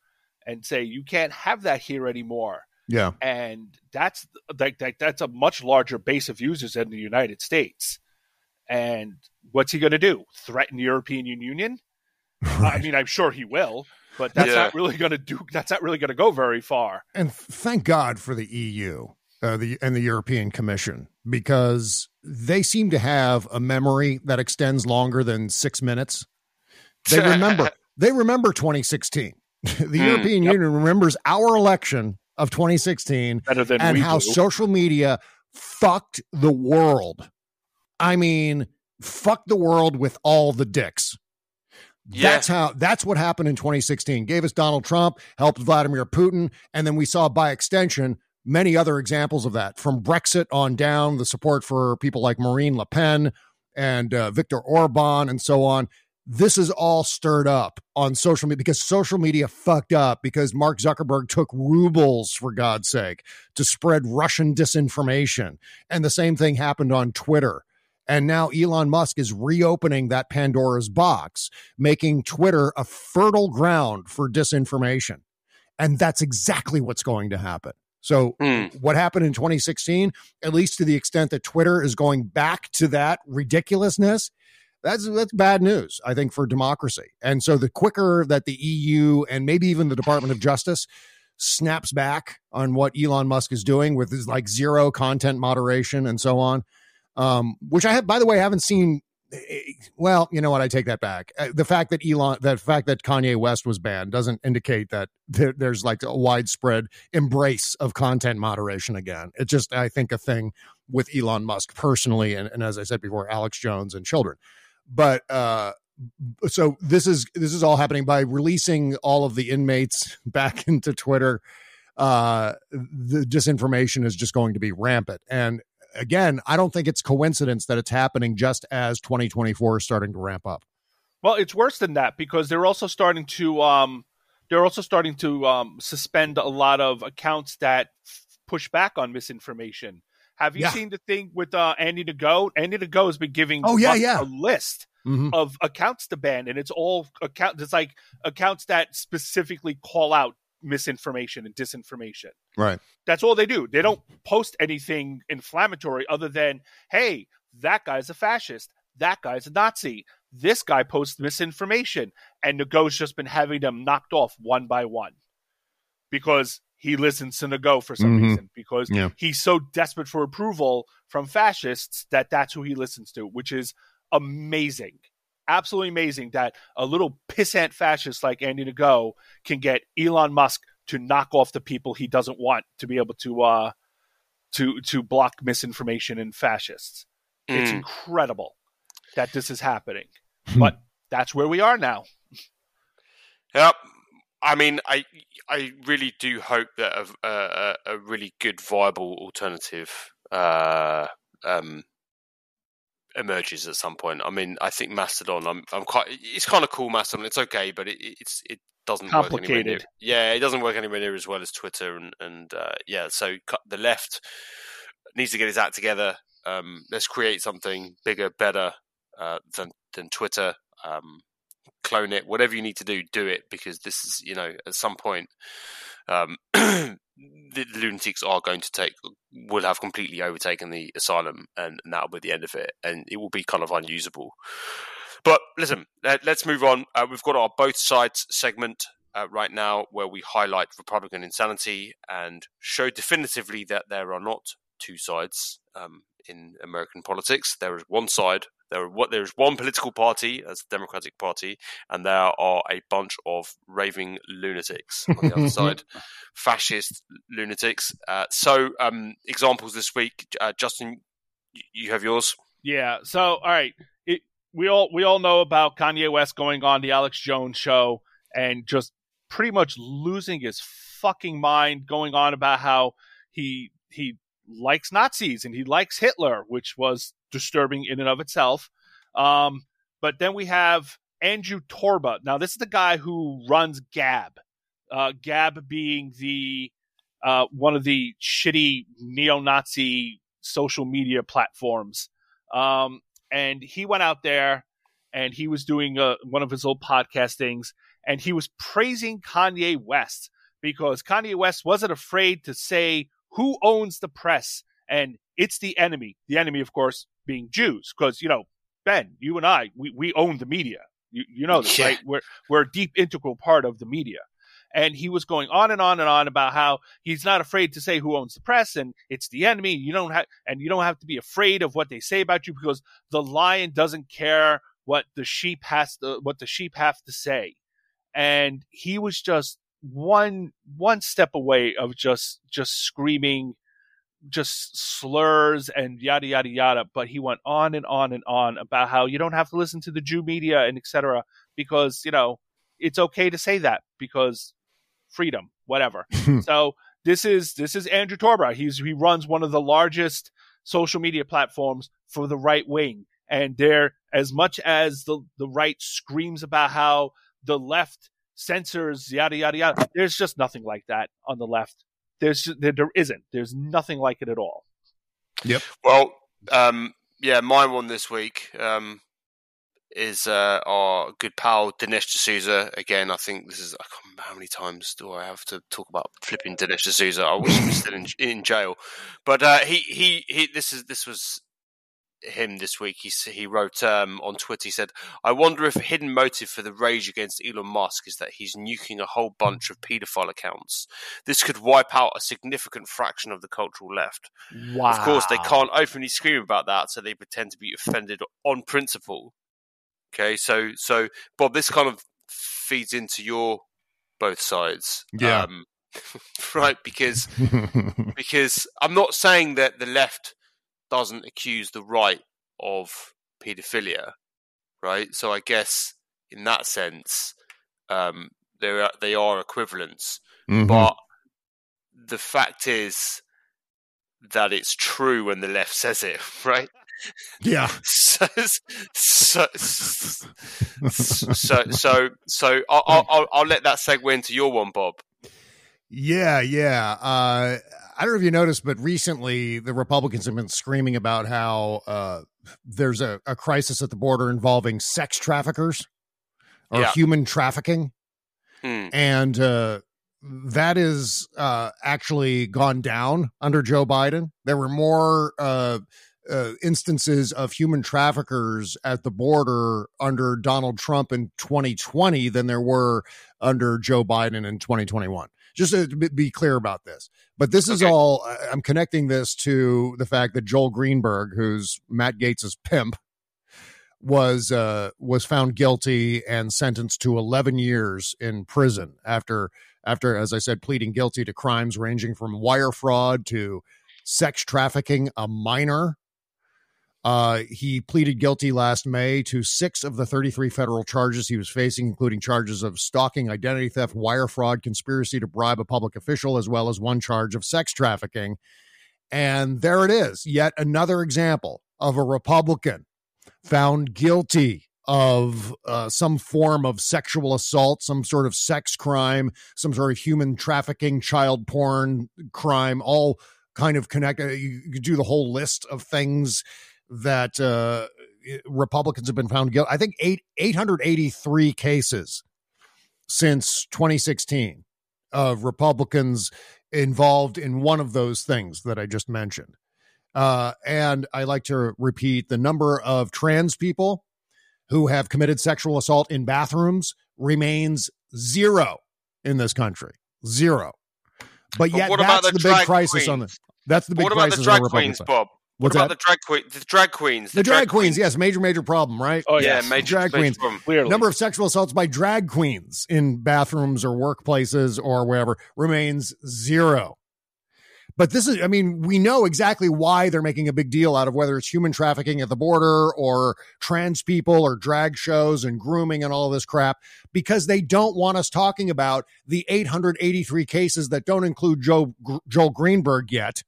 and say you can't have that here anymore yeah and that's like that, that's a much larger base of users than the united states and what's he going to do threaten the european union Right. I mean, I'm sure he will, but that's yeah. not really going to do. That's not really going to go very far. And thank God for the EU, uh, the and the European Commission because they seem to have a memory that extends longer than six minutes. They remember. They remember 2016. the mm, European yep. Union remembers our election of 2016 Better than and how do. social media fucked the world I mean, fuck the world with all the dicks. Yeah. That's how that's what happened in 2016. Gave us Donald Trump, helped Vladimir Putin, and then we saw by extension many other examples of that from Brexit on down, the support for people like Marine Le Pen and uh, Viktor Orban and so on. This is all stirred up on social media because social media fucked up because Mark Zuckerberg took rubles, for God's sake, to spread Russian disinformation. And the same thing happened on Twitter. And now Elon Musk is reopening that Pandora's box, making Twitter a fertile ground for disinformation. And that's exactly what's going to happen. So, Mm. what happened in 2016, at least to the extent that Twitter is going back to that ridiculousness, that's that's bad news, I think, for democracy. And so, the quicker that the EU and maybe even the Department of Justice snaps back on what Elon Musk is doing with his like zero content moderation and so on, um, which I have, by the way, I haven't seen. eh, Well, you know what? I take that back. Uh, The fact that Elon, the fact that Kanye West was banned, doesn't indicate that there, there's like a widespread embrace of content moderation again. It's just, I think, a thing with Elon Musk personally, and, and as I said before, Alex Jones and children. But uh, so this is this is all happening by releasing all of the inmates back into Twitter. Uh, the disinformation is just going to be rampant, and again, I don't think it's coincidence that it's happening just as 2024 is starting to ramp up. Well, it's worse than that because they're also starting to um, they're also starting to um, suspend a lot of accounts that f- push back on misinformation. Have you Yeah. seen the thing with uh, Andy Ngo? Andy Ngo has been giving Oh, yeah, yeah. a list Mhm. of accounts to ban, and it's all accounts. It's like accounts that specifically call out misinformation and disinformation. Right. That's all they do. They don't post anything inflammatory other than, hey, that guy's a fascist. That guy's a Nazi. This guy posts misinformation. And the Ngo's just been having them knocked off one by one because he listens to Ngo for some Mhm. reason, because Yeah. he's so desperate for approval from fascists that that's who he listens to, which is amazing. Absolutely amazing that a little pissant fascist like Andy Ngo can get Elon Musk to knock off the people he doesn't want to be able to uh to to block misinformation and fascists. It's Mm. incredible that this is happening. But that's where we are now. Yep. I mean, I I really do hope that a, a, a really good, viable alternative uh, um, emerges at some point. I mean, I think Mastodon. I'm I'm quite. It's kind of cool, Mastodon. It's okay, but it, it's it doesn't work anywhere near. Complicated. Yeah, it doesn't work anywhere near as well as Twitter and and uh, yeah. So the left needs to get his act together. Um, let's create something bigger, better uh, than than Twitter. Um, clone it, whatever you need to do, do it because this is, you know, at some point, um, the, lunatics are going to take, will have completely overtaken the asylum, and, and that'll be the end of it, and it will be kind of unusable. But listen, let, us move on. Uh, we've got our both sides segment uh, right now where we highlight Republican insanity and show definitively that there are not two sides um, in American politics. There is one side. There are what there is one political party as the Democratic Party, and there are a bunch of raving lunatics on the other side, fascist lunatics. Uh, so, um, examples this week, uh, Justin, you have yours. Yeah. So, all right, it, we all we all know about Kanye West going on the Alex Jones show and just pretty much losing his fucking mind, going on about how he he likes Nazis and he likes Hitler, which was disturbing in and of itself. Um, but then we have Andrew Torba. Now, this is the guy who runs Gab. Uh, Gab being the uh, one of the shitty neo-Nazi social media platforms. Um, and he went out there and he was doing uh, one of his old podcast things and he was praising Kanye West because Kanye West wasn't afraid to say who owns the press and it's the enemy. The enemy, of course, being Jews because, you know, Ben, you and I, we, we own the media. You, you know this, Yeah. right? We're, we're a deep integral part of the media. And he was going on and on and on about how he's not afraid to say who owns the press and it's the enemy. You don't have, and you don't have to be afraid of what they say about you because the lion doesn't care what the sheep has to, what the sheep have to say. And he was just one, one step away of just, just screaming just slurs and yada yada yada. But he went on and on and on about how you don't have to listen to the Jew media and etc. Because you know it's okay to say that because freedom, whatever. so this is this is Andrew Torba. He's he runs one of the largest social media platforms for the right wing, and they're as much as the the right screams about how the left censors yada yada yada. There's just nothing like that on the left. There's there, there isn't. There's nothing like it at all. Yep. Well, um, yeah, my one this week um, is uh, our good pal Dinesh D'Souza. Again, I think this is I can't remember how many times do I have to talk about flipping Dinesh D'Souza. I wish he was still in, in jail, but uh, he, he he this is this was him this week. He he wrote um, on Twitter. He said, "I wonder if a hidden motive for the rage against Elon Musk is that he's nuking a whole bunch of paedophile accounts. This could wipe out a significant fraction of the cultural left. Wow. Of course, they can't openly scream about that, so they pretend to be offended on principle. Okay, so so Bob, this kind of feeds into your both sides. Yeah. Um, right, because because I'm not saying that the left doesn't accuse the right of paedophilia, right? So I guess in that sense, um, they are they are equivalents, Mhm. but the fact is that it's true when the left says it, right? yeah. So so so so, so I'll, I'll I'll- I'll let that segue into your one, Bob. Yeah, yeah. Uh, I don't know if you noticed, but recently the Republicans have been screaming about how uh, there's a, a crisis at the border involving sex traffickers or Yeah. human trafficking. Hmm. And uh, that is uh, actually gone down under Joe Biden. There were more uh, uh, instances of human traffickers at the border under Donald Trump in 2020 than there were under Joe Biden in 2021. Just to be- clear about this. But this is Okay. all, I'm connecting this to the fact that Joel Greenberg, who's Matt Gaetz's pimp, was uh, was found guilty and sentenced to 11 years in prison after after as I said pleading guilty to crimes ranging from wire fraud to sex trafficking a minor. Uh, he pleaded guilty last May to six of the 33 federal charges he was facing, including charges of stalking, identity theft, wire fraud, conspiracy to bribe a public official, as well as one charge of sex trafficking. And there it is, yet another example of a Republican found guilty of uh, some form of sexual assault, some sort of sex crime, some sort of human trafficking, child porn crime, all kind of connected. You, do the whole list of things that uh, Republicans have been found guilty. I think eight, 883 cases since 2016 of Republicans involved in one of those things that I just mentioned. Uh, and I like to repeat the number of trans people who have committed sexual assault in bathrooms remains zero in this country. Zero. But But yet what about that's the the, big crisis on the that's the big What about crisis the on drag queens. Bob? What's what about that? the drag queen? The drag queens. The drag queens, yes, major major problem, right? Oh Yeah, yes, major, drag major queens. problem. clearly. Number of sexual assaults by drag queens in bathrooms or workplaces or wherever remains zero. But this is, I mean, we know exactly why they're making a big deal out of whether it's human trafficking at the border or trans people or drag shows and grooming and all this crap because they don't want us talking about the 883 cases that don't include Joe, Joel Greenberg yet.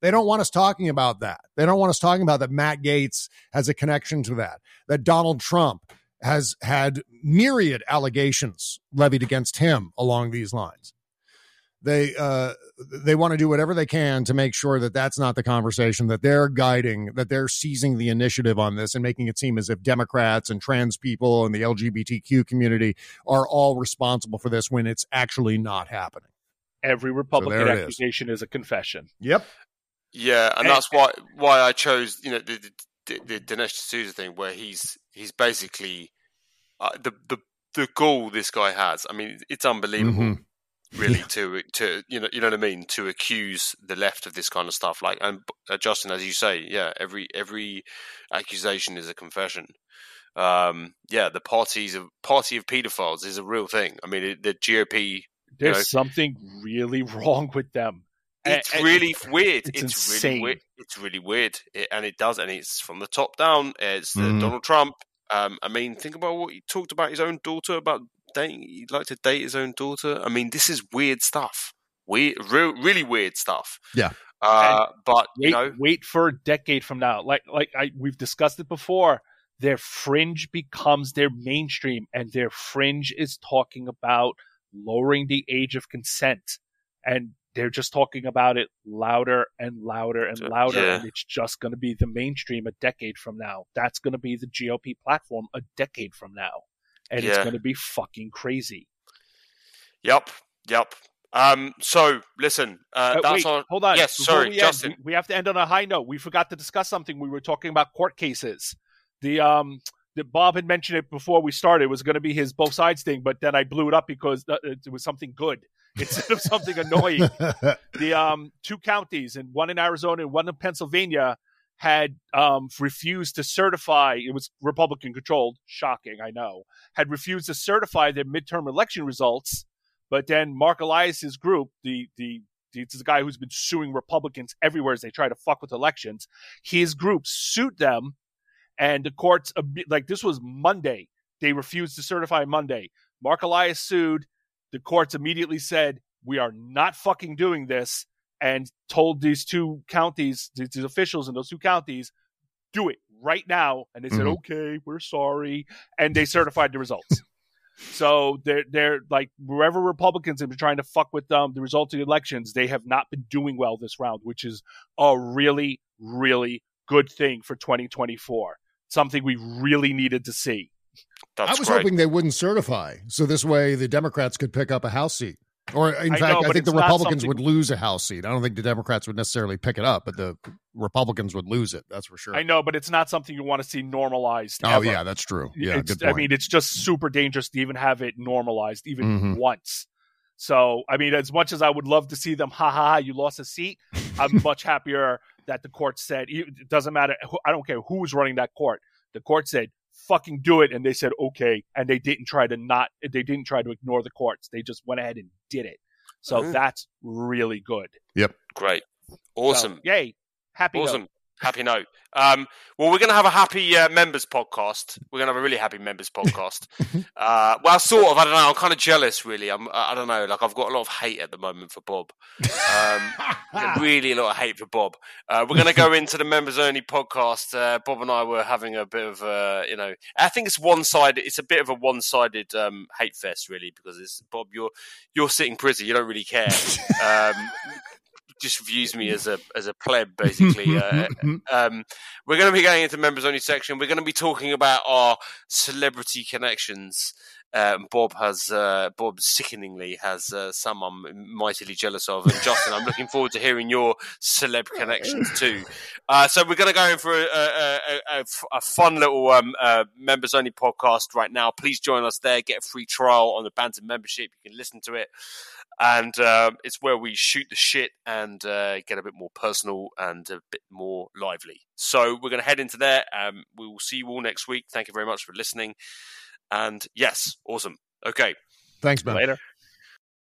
They don't want us talking about that. They don't want us talking about that Matt Gaetz has a connection to that, that Donald Trump has had myriad allegations levied against him along these lines. They uh, they want to do whatever they can to make sure that that's not the conversation that they're guiding, that they're seizing the initiative on this and making it seem as if Democrats and trans people and the LGBTQ community are all responsible for this when it's actually not happening. Every Republican there it is. accusation is. a confession. Yep. Yeah, and that's why why I chose you know the the, the Dinesh D'Souza thing where he's he's basically uh, the the the gall this guy has. I mean, it's unbelievable. Mhm. Really, to to you know you know what I mean to accuse the left of this kind of stuff. Like, and uh, Justin, as you say, yeah, every every accusation is a confession. Um, yeah, the parties of party of pedophiles is a real thing. I mean, it, the GOP There's know- something really wrong with them. It's really weird. it's It's, insane. really weird. It's really weird, it, and it does, and it's from the top down. It's uh, Mhm. Donald Trump. Um, I mean, think about what he talked about his own daughter about dating. He'd like to date his own daughter. I mean, this is weird stuff. Weird, real, really weird stuff. Yeah. Uh, but wait, you know, wait for a decade from now. Like like I we've discussed it before. Their fringe becomes their mainstream, and their fringe is talking about lowering the age of consent, and they're just talking about it louder and louder and louder, Yeah. and it's just going to be the mainstream a decade from now. That's going to be the GOP platform a decade from now, and it's going to be fucking crazy. yep, yep. Um, so listen, uh, Uh, that's wait, on. hold on. Yes, Before sorry, we Justin. we, we have to end on a high note. We forgot to discuss something. We were talking about court cases. The um, the Bob had mentioned it before we started. It was going to be his both sides thing, but then I blew it up because uh, it was something good instead of something annoying. The um, two counties, and one in Arizona and one in Pennsylvania, had um, refused to certify. It was Republican controlled. Shocking, I know. Had refused to certify their midterm election results. But then Mark Elias's group, the the is a guy who's been suing Republicans everywhere as they try to fuck with elections. His group sued them, and the courts like this was Monday. They refused to certify Monday. Mark Elias sued. The courts immediately said we are not fucking doing this, and told these two counties, these officials in those two counties, do it right now. And they said, Mhm. okay, we're sorry, and they certified the results. So they're they're like wherever Republicans have been trying to fuck with um, the results of the elections, they have not been doing well this round, which is a really really good thing for 2024. Something we really needed to see. That's I was great. hoping they wouldn't certify, so this way the Democrats could pick up a House seat. Or in I fact, know, I think the Republicans something- would lose a House seat. I don't think the Democrats would necessarily pick it up, but the Republicans would lose it. That's for sure. I know, but it's not something you want to see normalized. oh ever. yeah, that's true. Yeah, It's- good point. I mean, it's just super dangerous to even have it normalized, even Mhm. once. So, I mean, as much as I would love to see them, ha ha, ha you lost a seat, I'm much happier that the court said it doesn't matter. I don't care who was running that court. The court said, "Fucking do it," and they said, "Okay," and they didn't try to not. They didn't try to ignore the courts. They just went ahead and did it. So Mhm. that's really good. Yep. Great, So, awesome. yay! Happy note. Awesome. Happy note. Um, well, we're going to have a happy uh, members podcast. We're going to have a really happy members podcast. uh, well, sort of. I don't know. I'm kind of jealous, really. I'm. I don't know. Like I've got a lot of hate at the moment for Bob. Um, really, a lot of hate for Bob. Uh, we're going to go into the members only podcast. Uh, Bob and I were having a bit of, you know, I think it's one sided. It's a bit of a one sided um, hate fest, really, because it's Bob. You're you're sitting pretty. You don't really care. Just views me as a as a pleb, basically. Uh, um, we're going to be going into members only section. We're going to be talking about our celebrity connections. Um, Bob has uh, Bob sickeningly has uh, some I'm mightily jealous of, and Justin, I'm looking forward to hearing your celeb connections too. Uh, so we're going to go in for a, a, a, a, fun little um, uh, members only podcast right now. Please join us there. Get a free trial on the Banter membership. You can listen to it and uh, it's where we shoot the shit and uh, get a bit more personal and a bit more lively. So we're going to head into there. Um, we will see you all next week. Thank you very much for listening. And yes, awesome. Okay, Thanks, man. Later.